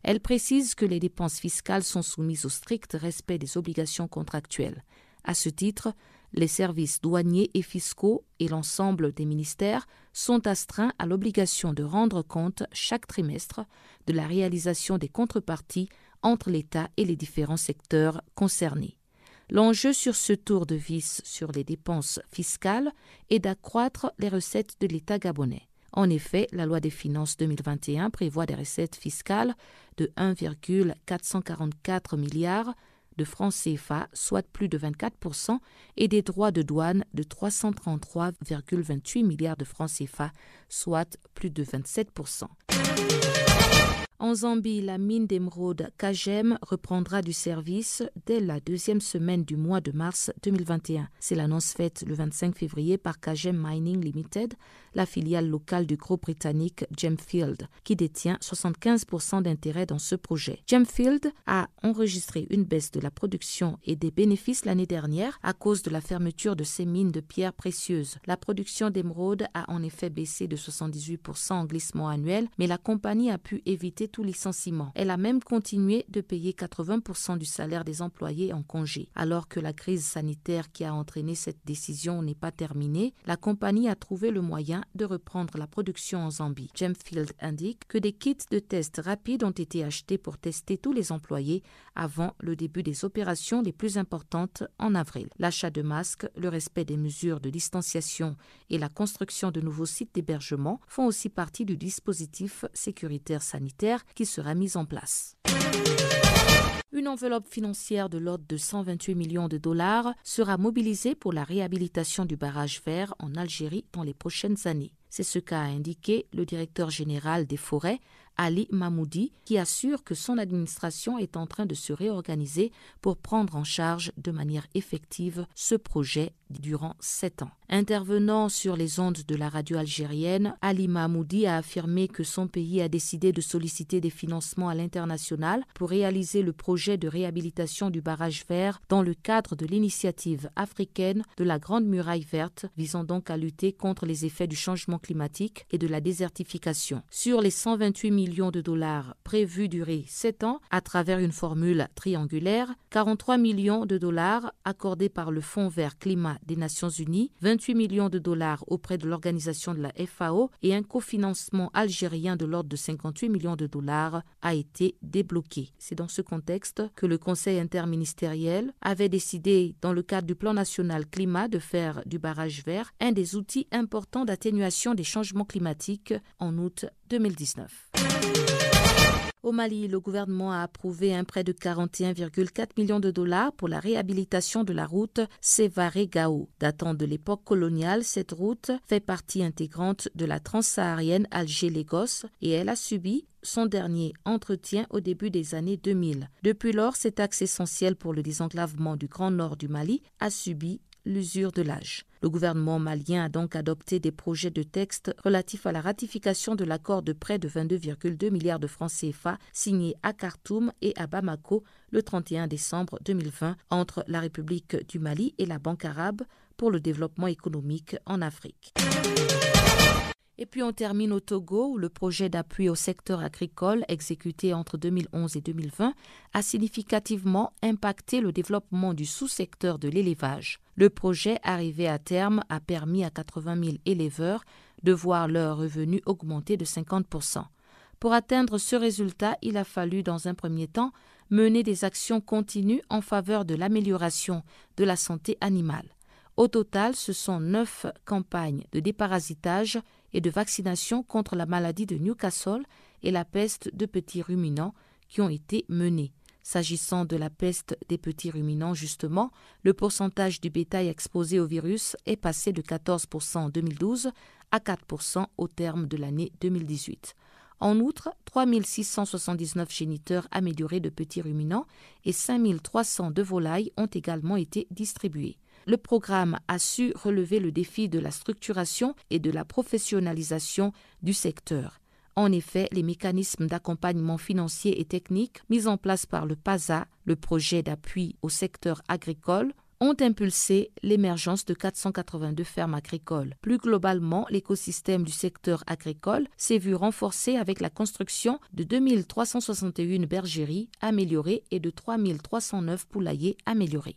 Elle précise que les dépenses fiscales sont soumises au strict respect des obligations contractuelles. À ce titre, les services douaniers et fiscaux et l'ensemble des ministères sont astreints à l'obligation de rendre compte chaque trimestre de la réalisation des contreparties entre l'État et les différents secteurs concernés. L'enjeu sur ce tour de vis sur les dépenses fiscales est d'accroître les recettes de l'État gabonais. En effet, la loi des finances 2021 prévoit des recettes fiscales de 1,444 milliards de francs CFA, soit plus de 24%, et des droits de douane de 333,28 milliards de francs CFA, soit plus de 27%. En Zambie, la mine d'émeraude Kagem reprendra du service dès la deuxième semaine du mois de mars 2021. C'est l'annonce faite le 25 février par Kagem Mining Limited, la filiale locale du groupe britannique Gemfield, qui détient 75% d'intérêt dans ce projet. Gemfield a enregistré une baisse de la production et des bénéfices l'année dernière à cause de la fermeture de ses mines de pierres précieuses. La production d'émeraude a en effet baissé de 78% en glissement annuel, mais la compagnie a pu éviter licenciement. Elle a même continué de payer 80% du salaire des employés en congé. Alors que la crise sanitaire qui a entraîné cette décision n'est pas terminée, la compagnie a trouvé le moyen de reprendre la production en Zambie. Gemfield indique que des kits de tests rapides ont été achetés pour tester tous les employés avant le début des opérations les plus importantes en avril. L'achat de masques, le respect des mesures de distanciation et la construction de nouveaux sites d'hébergement font aussi partie du dispositif sécuritaire sanitaire qui sera mis en place. Une enveloppe financière de l'ordre de 128 millions de dollars sera mobilisée pour la réhabilitation du barrage vert en Algérie dans les prochaines années. C'est ce qu'a indiqué le directeur général des forêts, Ali Mahmoudi, qui assure que son administration est en train de se réorganiser pour prendre en charge de manière effective ce projet durant sept ans. Intervenant sur les ondes de la radio algérienne, Ali Mahmoudi a affirmé que son pays a décidé de solliciter des financements à l'international pour réaliser le projet de réhabilitation du barrage vert dans le cadre de l'initiative africaine de la Grande Muraille verte, visant donc à lutter contre les effets du changement climatique et de la désertification. Sur les 128 millions de dollars prévus durer sept ans à travers une formule triangulaire, 43 millions de dollars accordés par le Fonds vert climat des Nations Unies, 28 millions de dollars auprès de l'organisation de la FAO et un cofinancement algérien de l'ordre de 58 millions de dollars a été débloqué. C'est dans ce contexte que le Conseil interministériel avait décidé, dans le cadre du plan national climat, de faire du barrage vert un des outils importants d'atténuation des changements climatiques en août 2019. Au Mali, le gouvernement a approuvé un prêt de 41,4 millions de dollars pour la réhabilitation de la route Sévaré-Gao. Datant de l'époque coloniale, cette route fait partie intégrante de la transsaharienne Alger-Lagos et elle a subi son dernier entretien au début des années 2000. Depuis lors, cet axe essentiel pour le désenclavement du Grand Nord du Mali a subi l'usure de l'âge. Le gouvernement malien a donc adopté des projets de texte relatifs à la ratification de l'accord de prêt de 22,2 milliards de francs CFA signé à Khartoum et à Bamako le 31 décembre 2020 entre la République du Mali et la Banque arabe pour le développement économique en Afrique. Et puis on termine au Togo où le projet d'appui au secteur agricole exécuté entre 2011 et 2020 a significativement impacté le développement du sous-secteur de l'élevage. Le projet arrivé à terme a permis à 80 000 éleveurs de voir leurs revenus augmenter de 50 Pour atteindre ce résultat, il a fallu dans un premier temps mener des actions continues en faveur de l'amélioration de la santé animale. Au total, ce sont neuf campagnes de déparasitage et de vaccination contre la maladie de Newcastle et la peste de petits ruminants qui ont été menées. S'agissant de la peste des petits ruminants, justement, le pourcentage du bétail exposé au virus est passé de 14% en 2012 à 4% au terme de l'année 2018. En outre, 3679 géniteurs améliorés de petits ruminants et 5300 de volailles ont également été distribués. Le programme a su relever le défi de la structuration et de la professionnalisation du secteur. En effet, les mécanismes d'accompagnement financier et technique mis en place par le PASA, le projet d'appui au secteur agricole, ont impulsé l'émergence de 482 fermes agricoles. Plus globalement, l'écosystème du secteur agricole s'est vu renforcé avec la construction de 2361 bergeries améliorées et de 3309 poulaillers améliorés.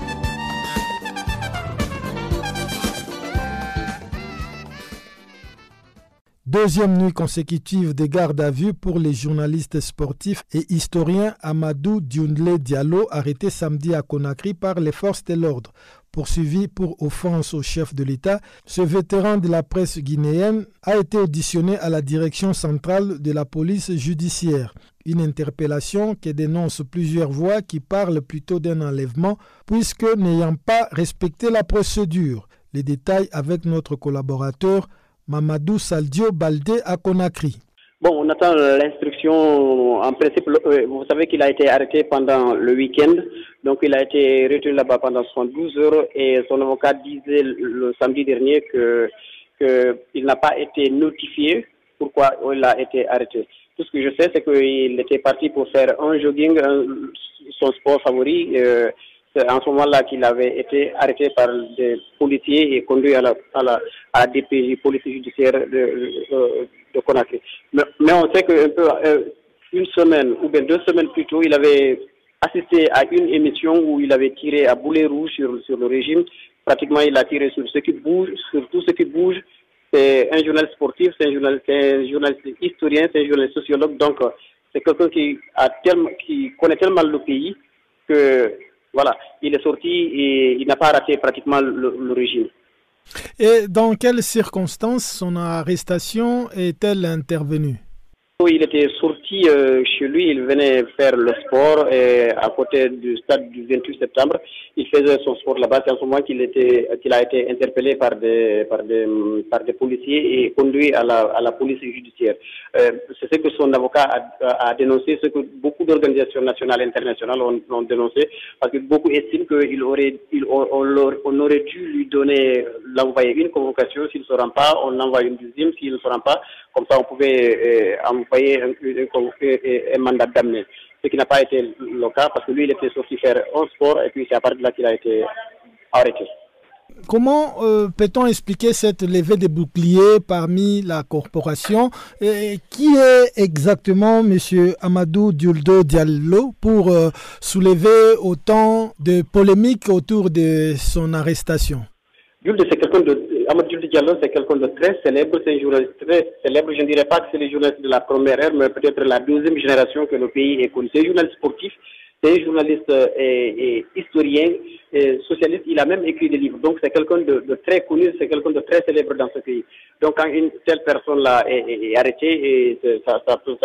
Deuxième nuit consécutive des gardes à vue pour les journalistes sportifs et historiens Amadou Dioundle Diallo, arrêté samedi à Conakry par les forces de l'ordre. Poursuivi pour offense au chef de l'État, ce vétéran de la presse guinéenne a été auditionné à la direction centrale de la police judiciaire. Une interpellation qui dénonce plusieurs voix qui parlent plutôt d'un enlèvement puisque n'ayant pas respecté la procédure. Les détails avec notre collaborateur Mamadou Saldio Baldé à Conakry. Bon, on attend l'instruction. En principe, euh, vous savez qu'il a été arrêté pendant le week-end. Donc, il a été retenu là-bas pendant 72 heures et son avocat disait le samedi dernier que qu'il n'a pas été notifié pourquoi il a été arrêté. Tout ce que je sais, c'est qu'il était parti pour faire un jogging, son sport favori. Euh, c'est en ce moment-là qu'il avait été arrêté par des policiers et conduit à la, à la, à DPJ, police judiciaire de, de, Conakry. Mais, on sait qu'un peu, euh, une semaine ou bien deux semaines plus tôt, il avait assisté à une émission où il avait tiré à boulet rouge sur, sur le régime. Pratiquement, il a tiré sur ce qui bouge, sur tout ce qui bouge. C'est un journaliste sportif, c'est un journaliste, un journaliste historien, c'est un journaliste sociologue. Donc, c'est quelqu'un qui, qui connaît tellement le pays que voilà, il est sorti et il n'a pas raté pratiquement le, régime. Et dans quelles circonstances son arrestation est-elle intervenue? Il était sorti euh, chez lui, il venait faire le sport et à côté du stade du 28 septembre. Il faisait son sport là-bas. C'est en ce moment qu'il a été interpellé par des, policiers et conduit à la, police judiciaire. Euh, c'est ce que son avocat a, dénoncé, ce que beaucoup d'organisations nationales et internationales ont, dénoncé, parce que beaucoup estiment qu'il aurait, on, aurait dû lui donner, l'envoyer une convocation. S'il ne se rend pas, on envoie une deuxième. S'il ne se rend pas, comme ça, on pouvait euh, un, un, un mandat d'amener. Ce qui n'a pas été le cas parce que lui, il était sorti faire un sport et puis c'est à partir de là qu'il a été arrêté. Comment euh, peut-on expliquer cette levée des boucliers parmi la corporation? Et Qui est exactement M. Amadou Dioldo Diallo pour euh, soulever autant de polémiques autour de son arrestation? Dioldo, c'est quelqu'un de Amadou Diallo, c'est quelqu'un de très célèbre, c'est un journaliste très célèbre. Je ne dirais pas que c'est le journaliste de la première ère, mais peut-être la deuxième génération que le pays ait connu. C'est un journaliste sportif, c'est un journaliste euh, et, historien, socialiste. Il a même écrit des livres. Donc c'est quelqu'un de, très connu, c'est quelqu'un de très célèbre dans ce pays. Donc quand une telle personne-là est, arrêtée, ça, peut,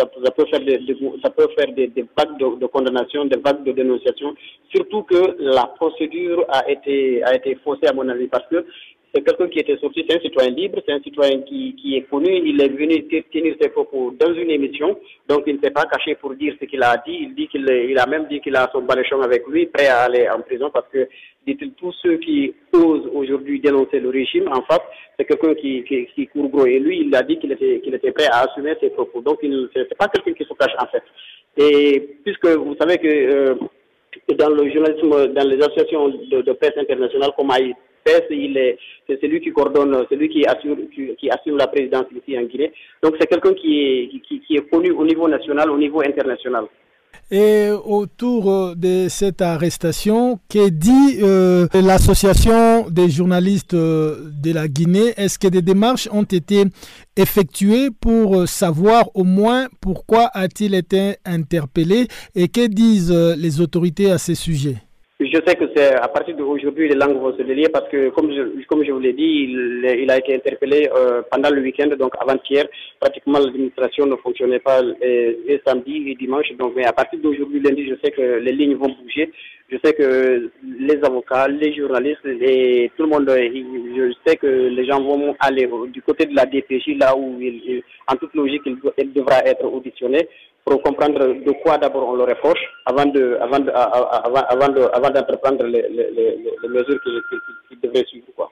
faire des, ça vagues de, de, condamnation, des vagues de dénonciation. Surtout que la procédure a été, a été faussée à mon avis parce que c'est quelqu'un qui était sorti, c'est un citoyen libre, c'est un citoyen qui, qui, est connu, il est venu tenir ses propos dans une émission, donc il ne s'est pas caché pour dire ce qu'il a dit, il dit qu'il il a même dit qu'il a son baléchon avec lui, prêt à aller en prison parce que, dit-il, tous ceux qui osent aujourd'hui dénoncer le régime, en fait, c'est quelqu'un qui, qui, qui, court gros. Et lui, il a dit qu'il était, qu'il était prêt à assumer ses propos, donc il c'est pas quelqu'un qui se cache en fait. Et puisque vous savez que euh, dans le journalisme, dans les associations de, presse internationale comme C'est celui qui coordonne, celui qui assure, qui, assure la présidence ici en Guinée. Donc c'est quelqu'un qui est, qui, est connu au niveau national, au niveau international. Et autour euh, de cette arrestation, qu'est dit euh, l'association des journalistes euh, de la Guinée? Est-ce que des démarches ont été effectuées pour savoir au moins pourquoi a-t-il été interpellé? Et que disent les autorités à ce sujet? Je sais que c'est à partir d'aujourd'hui, les langues vont se délier parce que, comme je, comme je vous l'ai dit, il, il, a été interpellé euh, pendant le week-end, donc avant-hier. Pratiquement, l'administration ne fonctionnait pas et, samedi et dimanche. Donc, mais à partir d'aujourd'hui, lundi, je sais que les lignes vont bouger. Je sais que les avocats, les journalistes et tout le monde, je sais que les gens vont aller du côté de la DPJ, là où, il, en toute logique, il devra être auditionné pour comprendre de quoi d'abord on le reproche avant de, avant de, avant, de, avant d'entreprendre les, les, les, mesures qui, qui, suivre. Quoi.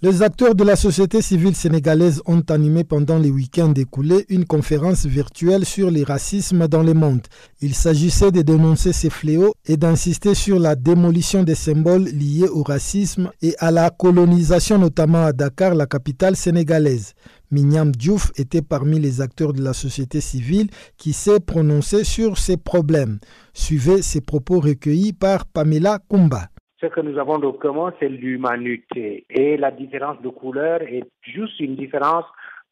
Les acteurs de la société civile sénégalaise ont animé pendant les week-ends écoulés une conférence virtuelle sur les racismes dans le monde. Il s'agissait de dénoncer ces fléaux et d'insister sur la démolition des symboles liés au racisme et à la colonisation, notamment à Dakar, la capitale sénégalaise. Mignam Diouf était parmi les acteurs de la société civile qui s'est prononcé sur ces problèmes. Suivez ces propos recueillis par Pamela Kumba. Ce que nous avons de commun, c'est l'humanité. Et la différence de couleur est juste une différence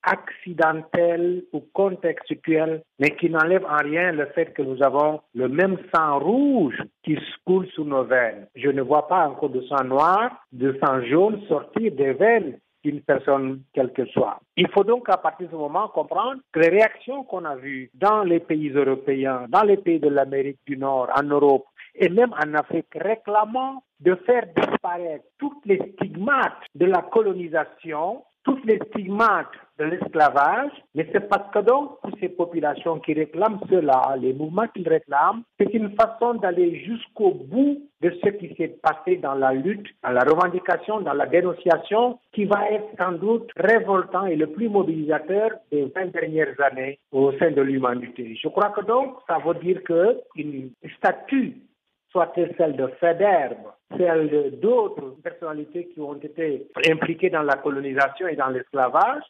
accidentelle ou contextuelle, mais qui n'enlève en rien le fait que nous avons le même sang rouge qui coule sous nos veines. Je ne vois pas encore de sang noir, de sang jaune sortir des veines une personne quelle que soit. Il faut donc à partir de ce moment comprendre que les réactions qu'on a vues dans les pays européens, dans les pays de l'Amérique du Nord, en Europe et même en Afrique réclamant de faire disparaître toutes les stigmates de la colonisation, toutes les stigmates de l'esclavage, mais c'est parce que donc, pour ces populations qui réclament cela, les mouvements qu'ils réclament, c'est une façon d'aller jusqu'au bout de ce qui s'est passé dans la lutte, dans la revendication, dans la dénonciation, qui va être sans doute révoltant et le plus mobilisateur des 20 dernières années au sein de l'humanité. Je crois que donc, ça veut dire qu'une statue soit celle de Federbe, celle d'autres personnalités qui ont été impliquées dans la colonisation et dans l'esclavage,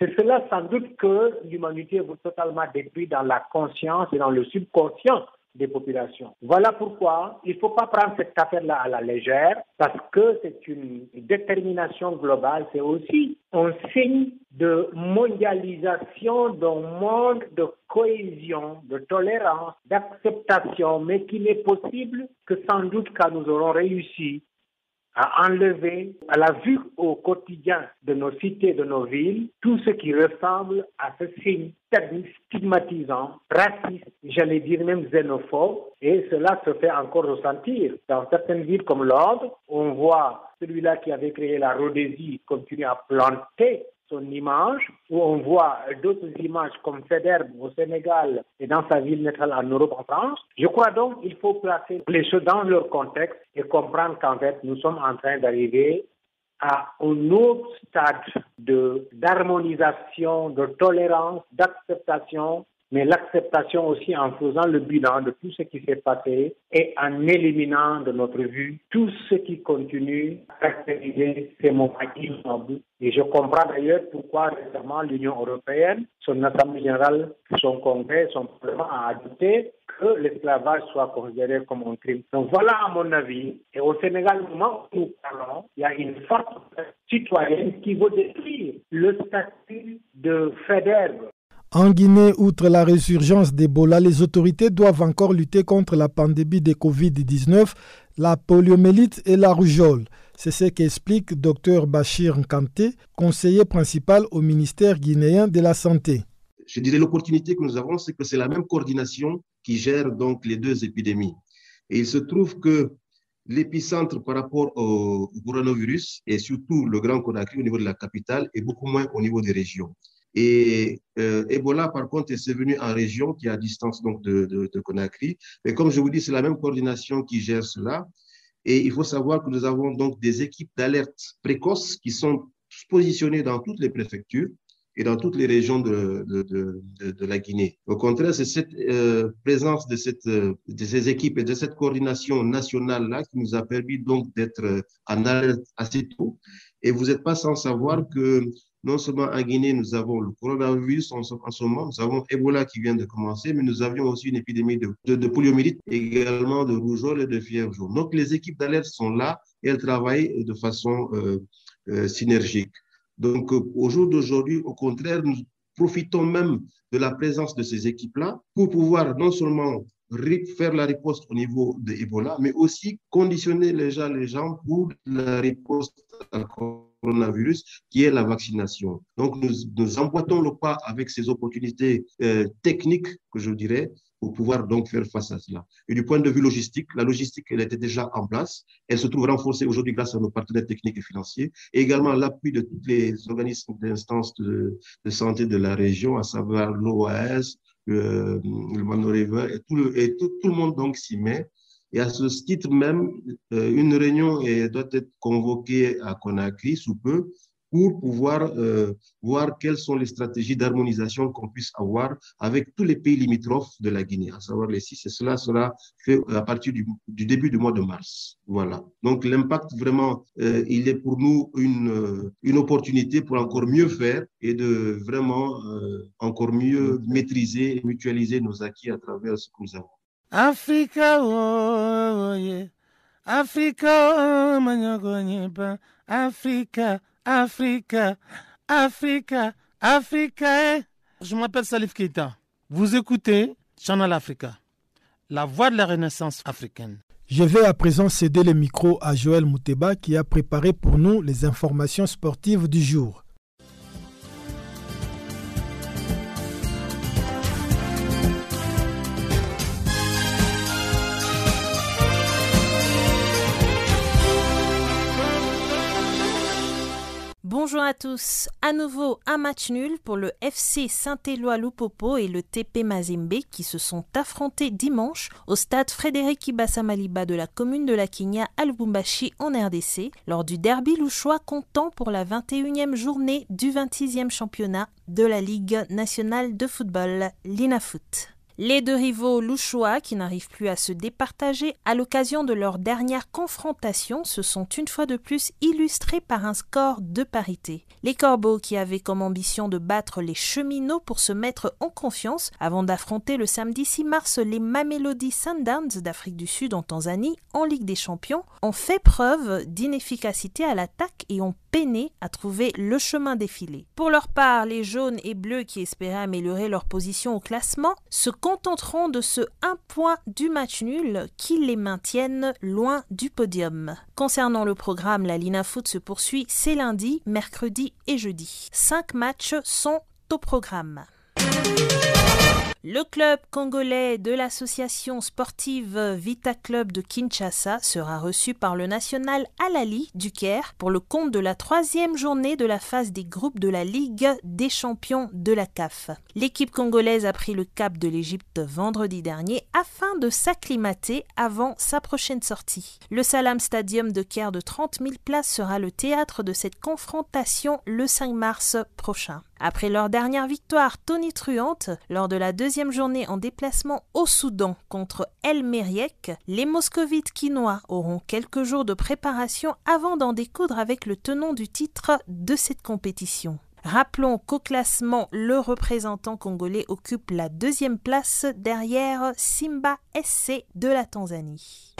c'est cela sans doute que l'humanité veut totalement détruire dans la conscience et dans le subconscient des populations. Voilà pourquoi il ne faut pas prendre cette affaire-là à la légère, parce que c'est une détermination globale, c'est aussi un signe de mondialisation d'un monde de cohésion, de tolérance, d'acceptation, mais qui n'est possible que sans doute quand nous aurons réussi à enlever à la vue au quotidien de nos cités, de nos villes, tout ce qui ressemble à ce signe stigmatisant, raciste, j'allais dire même xénophobe, et cela se fait encore ressentir. Dans certaines villes comme Londres, on voit celui-là qui avait créé la Rhodésie continuer à planter son image, où on voit d'autres images comme Federbe au Sénégal et dans sa ville natale en Europe, en France. Je crois donc qu'il faut placer les choses dans leur contexte et comprendre qu'en fait, nous sommes en train d'arriver à un autre stade de d'harmonisation, de tolérance, d'acceptation mais l'acceptation aussi en faisant le bilan de tout ce qui s'est passé et en éliminant de notre vue tout ce qui continue à caractériser ces moments. Et je comprends d'ailleurs pourquoi récemment l'Union européenne, son Assemblée générale, son Congrès, son Parlement a adopté que l'esclavage soit considéré comme un crime. Donc voilà à mon avis. Et au Sénégal, au moment où nous parlons, il y a une force citoyenne qui veut détruire le statut de fédère en Guinée, outre la résurgence d'Ebola, les autorités doivent encore lutter contre la pandémie de Covid-19, la poliomélite et la rougeole. C'est ce qu'explique Dr Bachir Nkante, conseiller principal au ministère guinéen de la Santé. Je dirais l'opportunité que nous avons, c'est que c'est la même coordination qui gère donc les deux épidémies. Et il se trouve que l'épicentre par rapport au coronavirus et surtout le Grand Conakry au niveau de la capitale est beaucoup moins au niveau des régions. Et euh, Ebola, par contre, est venu en région qui est à distance donc de, de, Conakry. Mais comme je vous dis, c'est la même coordination qui gère cela. Et il faut savoir que nous avons donc des équipes d'alerte précoce qui sont positionnées dans toutes les préfectures et dans toutes les régions de, de, de la Guinée. Au contraire, c'est cette euh, présence de, cette, de ces équipes et de cette coordination nationale-là qui nous a permis donc d'être en alerte assez tôt. Et vous n'êtes pas sans savoir que non seulement en Guinée, nous avons le coronavirus en, ce moment, nous avons Ebola qui vient de commencer, mais nous avions aussi une épidémie de, de, poliomyélite, également de rougeole et de fièvre jaune. Donc, les équipes d'alerte sont là et elles travaillent de façon euh, euh, synergique. Donc, euh, au jour d'aujourd'hui, au contraire, nous profitons même de la présence de ces équipes-là pour pouvoir non seulement faire la riposte au niveau de Ebola, mais aussi conditionner les gens, les gens pour la riposte à coronavirus, qui est la vaccination. Donc, nous, nous emboîtons le pas avec ces opportunités euh, techniques, que je dirais, pour pouvoir donc faire face à cela. Et du point de vue logistique, la logistique, elle était déjà en place. Elle se trouve renforcée aujourd'hui grâce à nos partenaires techniques et financiers, et également l'appui de tous les organismes d'instances de, santé de la région, à savoir l'OAS, le, le Mano River, et, tout le, tout le monde donc s'y met. Et à ce titre même, euh, une réunion doit être convoquée à Conakry sous peu pour pouvoir euh, voir quelles sont les stratégies d'harmonisation qu'on puisse avoir avec tous les pays limitrophes de la Guinée, à savoir les six. Et cela sera fait à partir du, début du mois de mars. Voilà. Donc l'impact vraiment, euh, il est pour nous une, une opportunité pour encore mieux faire et de vraiment encore mieux maîtriser et mutualiser nos acquis à travers ce que nous avons. Africa, oh, yeah. Africa, oh, Africa, Africa, Africa, Africa. Je m'appelle Salif Keita. Vous écoutez Channel Africa, la voix de la renaissance africaine. Je vais à présent céder le micro à Joël Mouteba qui a préparé pour nous les informations sportives du jour. Bonjour à tous. À nouveau, un match nul pour le FC Saint-Éloi Lupopo et le TP Mazembe qui se sont affrontés dimanche au stade Frédéric Ibassa-Maliba de la commune de la Kenya à Lubumbashi en RDC lors du derby louchois comptant pour la 21e journée du 26e championnat de la Ligue nationale de football, l'INAFOOT. Les deux rivaux louchois, qui n'arrivent plus à se départager à l'occasion de leur dernière confrontation, se sont une fois de plus illustrés par un score de parité. Les Corbeaux, qui avaient comme ambition de battre les cheminots pour se mettre en confiance avant d'affronter le samedi 6 mars les Mamelody Sundowns d'Afrique du Sud en Tanzanie en Ligue des Champions, ont fait preuve d'inefficacité à l'attaque et ont à trouver le chemin défilé. Pour leur part, les jaunes et bleus qui espéraient améliorer leur position au classement se contenteront de ce un point du match nul qui les maintiennent loin du podium. Concernant le programme, la Lina Foot se poursuit ces lundi, mercredi et jeudi. Cinq matchs sont au programme. Le club congolais de l'association sportive Vita Club de Kinshasa sera reçu par le national Alali du Caire pour le compte de la troisième journée de la phase des groupes de la Ligue des champions de la CAF. L'équipe congolaise a pris le cap de l'Égypte vendredi dernier afin de s'acclimater avant sa prochaine sortie. Le Salam Stadium de Caire de 30 000 places sera le théâtre de cette confrontation le 5 mars prochain. Après leur dernière victoire tonitruante lors de la deuxième journée en déplacement au Soudan contre El Meriek, les moscovites quinois auront quelques jours de préparation avant d'en découdre avec le tenant du titre de cette compétition. Rappelons qu'au classement, le représentant congolais occupe la deuxième place derrière Simba SC de la Tanzanie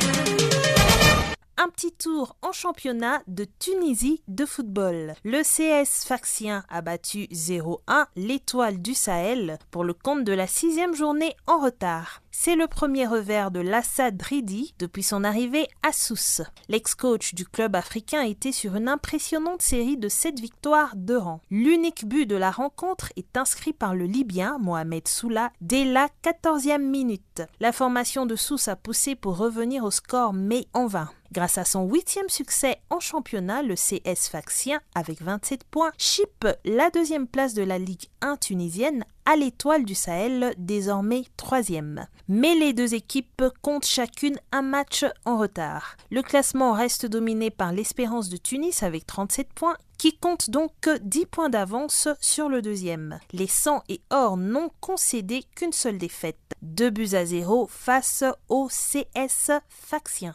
un petit tour en championnat de Tunisie de football. Le CS Faxien a battu 0-1 l'étoile du Sahel pour le compte de la sixième journée en retard. C'est le premier revers de Lassad Ridi depuis son arrivée à Sousse. L'ex-coach du club africain était sur une impressionnante série de 7 victoires de rang. L'unique but de la rencontre est inscrit par le Libyen Mohamed Soula dès la 14e minute. La formation de Sousse a poussé pour revenir au score mais en vain. Grâce à son huitième succès en championnat, le CS Faxien, avec 27 points, chip la deuxième place de la Ligue 1 tunisienne à l'étoile du Sahel, désormais troisième. Mais les deux équipes comptent chacune un match en retard. Le classement reste dominé par l'Espérance de Tunis avec 37 points qui compte donc 10 points d'avance sur le deuxième. Les 100 et Or n'ont concédé qu'une seule défaite, 2 buts à 0 face au CS Faxien.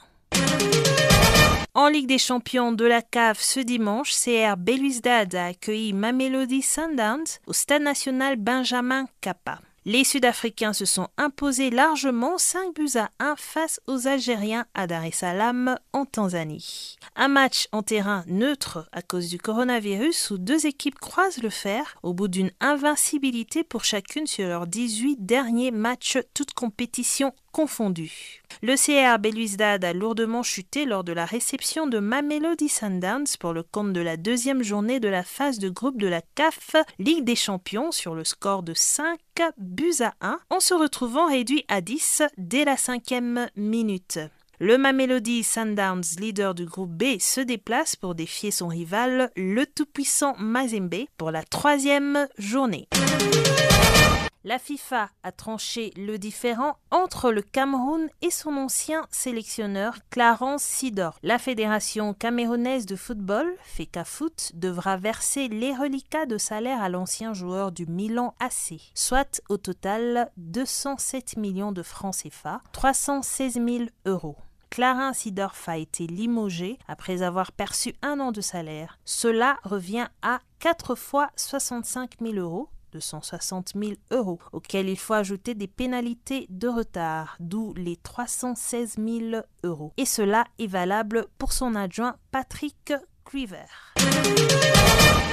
En Ligue des champions de la CAF ce dimanche, CR Belouizdad a accueilli Mamelody Sundowns au stade national Benjamin Kappa. Les Sud-Africains se sont imposés largement 5 buts à 1 face aux Algériens à Dar es Salaam en Tanzanie. Un match en terrain neutre à cause du coronavirus où deux équipes croisent le fer au bout d'une invincibilité pour chacune sur leurs 18 derniers matchs toutes compétitions confondues. Le CR Belouizdad a lourdement chuté lors de la réception de Mamelody Sundowns pour le compte de la deuxième journée de la phase de groupe de la CAF Ligue des Champions sur le score de 5 buts à 1 en se retrouvant réduit à 10 dès la cinquième minute. Le Mamelody Sundowns, leader du groupe B, se déplace pour défier son rival, le tout-puissant Mazembe, pour la troisième journée. La FIFA a tranché le différent entre le Cameroun et son ancien sélectionneur Clarence Sidor. La fédération camerounaise de football, FECAFOOT, devra verser les reliquats de salaire à l'ancien joueur du Milan AC, soit au total 207 millions de francs CFA, 316 000 euros. Clarence Sidorf a été limogé après avoir perçu un an de salaire. Cela revient à 4 fois 65 000 euros, de 160 000 euros, auxquels il faut ajouter des pénalités de retard, d'où les 316 000 euros. Et cela est valable pour son adjoint Patrick River.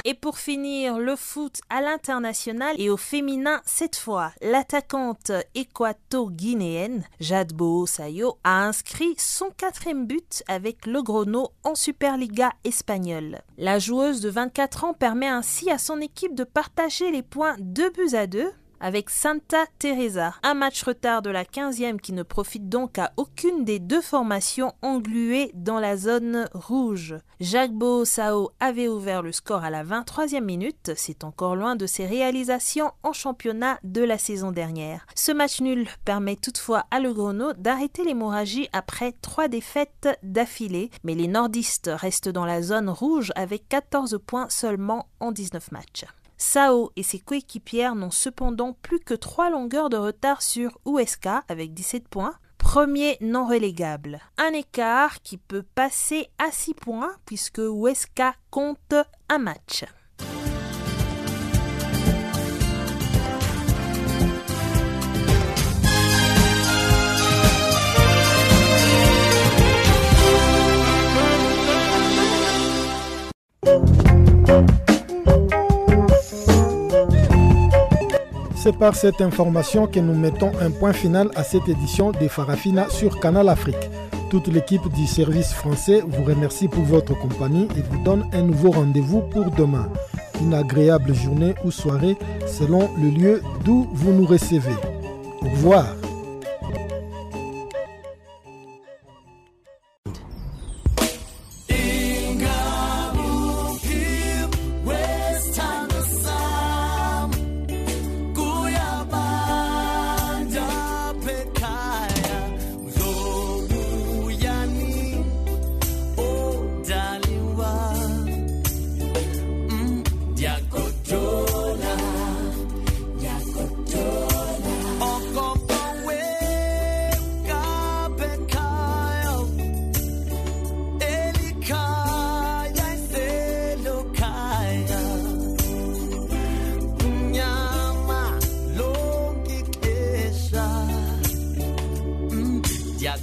Et pour finir, le foot à l'international et au féminin cette fois. L'attaquante équato-guinéenne Jadbo Sayo a inscrit son quatrième but avec le Grono en Superliga espagnole. La joueuse de 24 ans permet ainsi à son équipe de partager les points 2 buts à 2 avec Santa Teresa. Un match retard de la 15e qui ne profite donc à aucune des deux formations engluées dans la zone rouge. Jacques Sao avait ouvert le score à la 23e minute. C'est encore loin de ses réalisations en championnat de la saison dernière. Ce match nul permet toutefois à Le d'arrêter l'hémorragie après trois défaites d'affilée. Mais les nordistes restent dans la zone rouge avec 14 points seulement en 19 matchs. Sao et ses coéquipières n'ont cependant plus que 3 longueurs de retard sur USK avec 17 points. Premier non relégable. Un écart qui peut passer à 6 points puisque USK compte un match. C'est par cette information que nous mettons un point final à cette édition de Farafina sur Canal Afrique. Toute l'équipe du service français vous remercie pour votre compagnie et vous donne un nouveau rendez-vous pour demain. Une agréable journée ou soirée selon le lieu d'où vous nous recevez. Au revoir. ya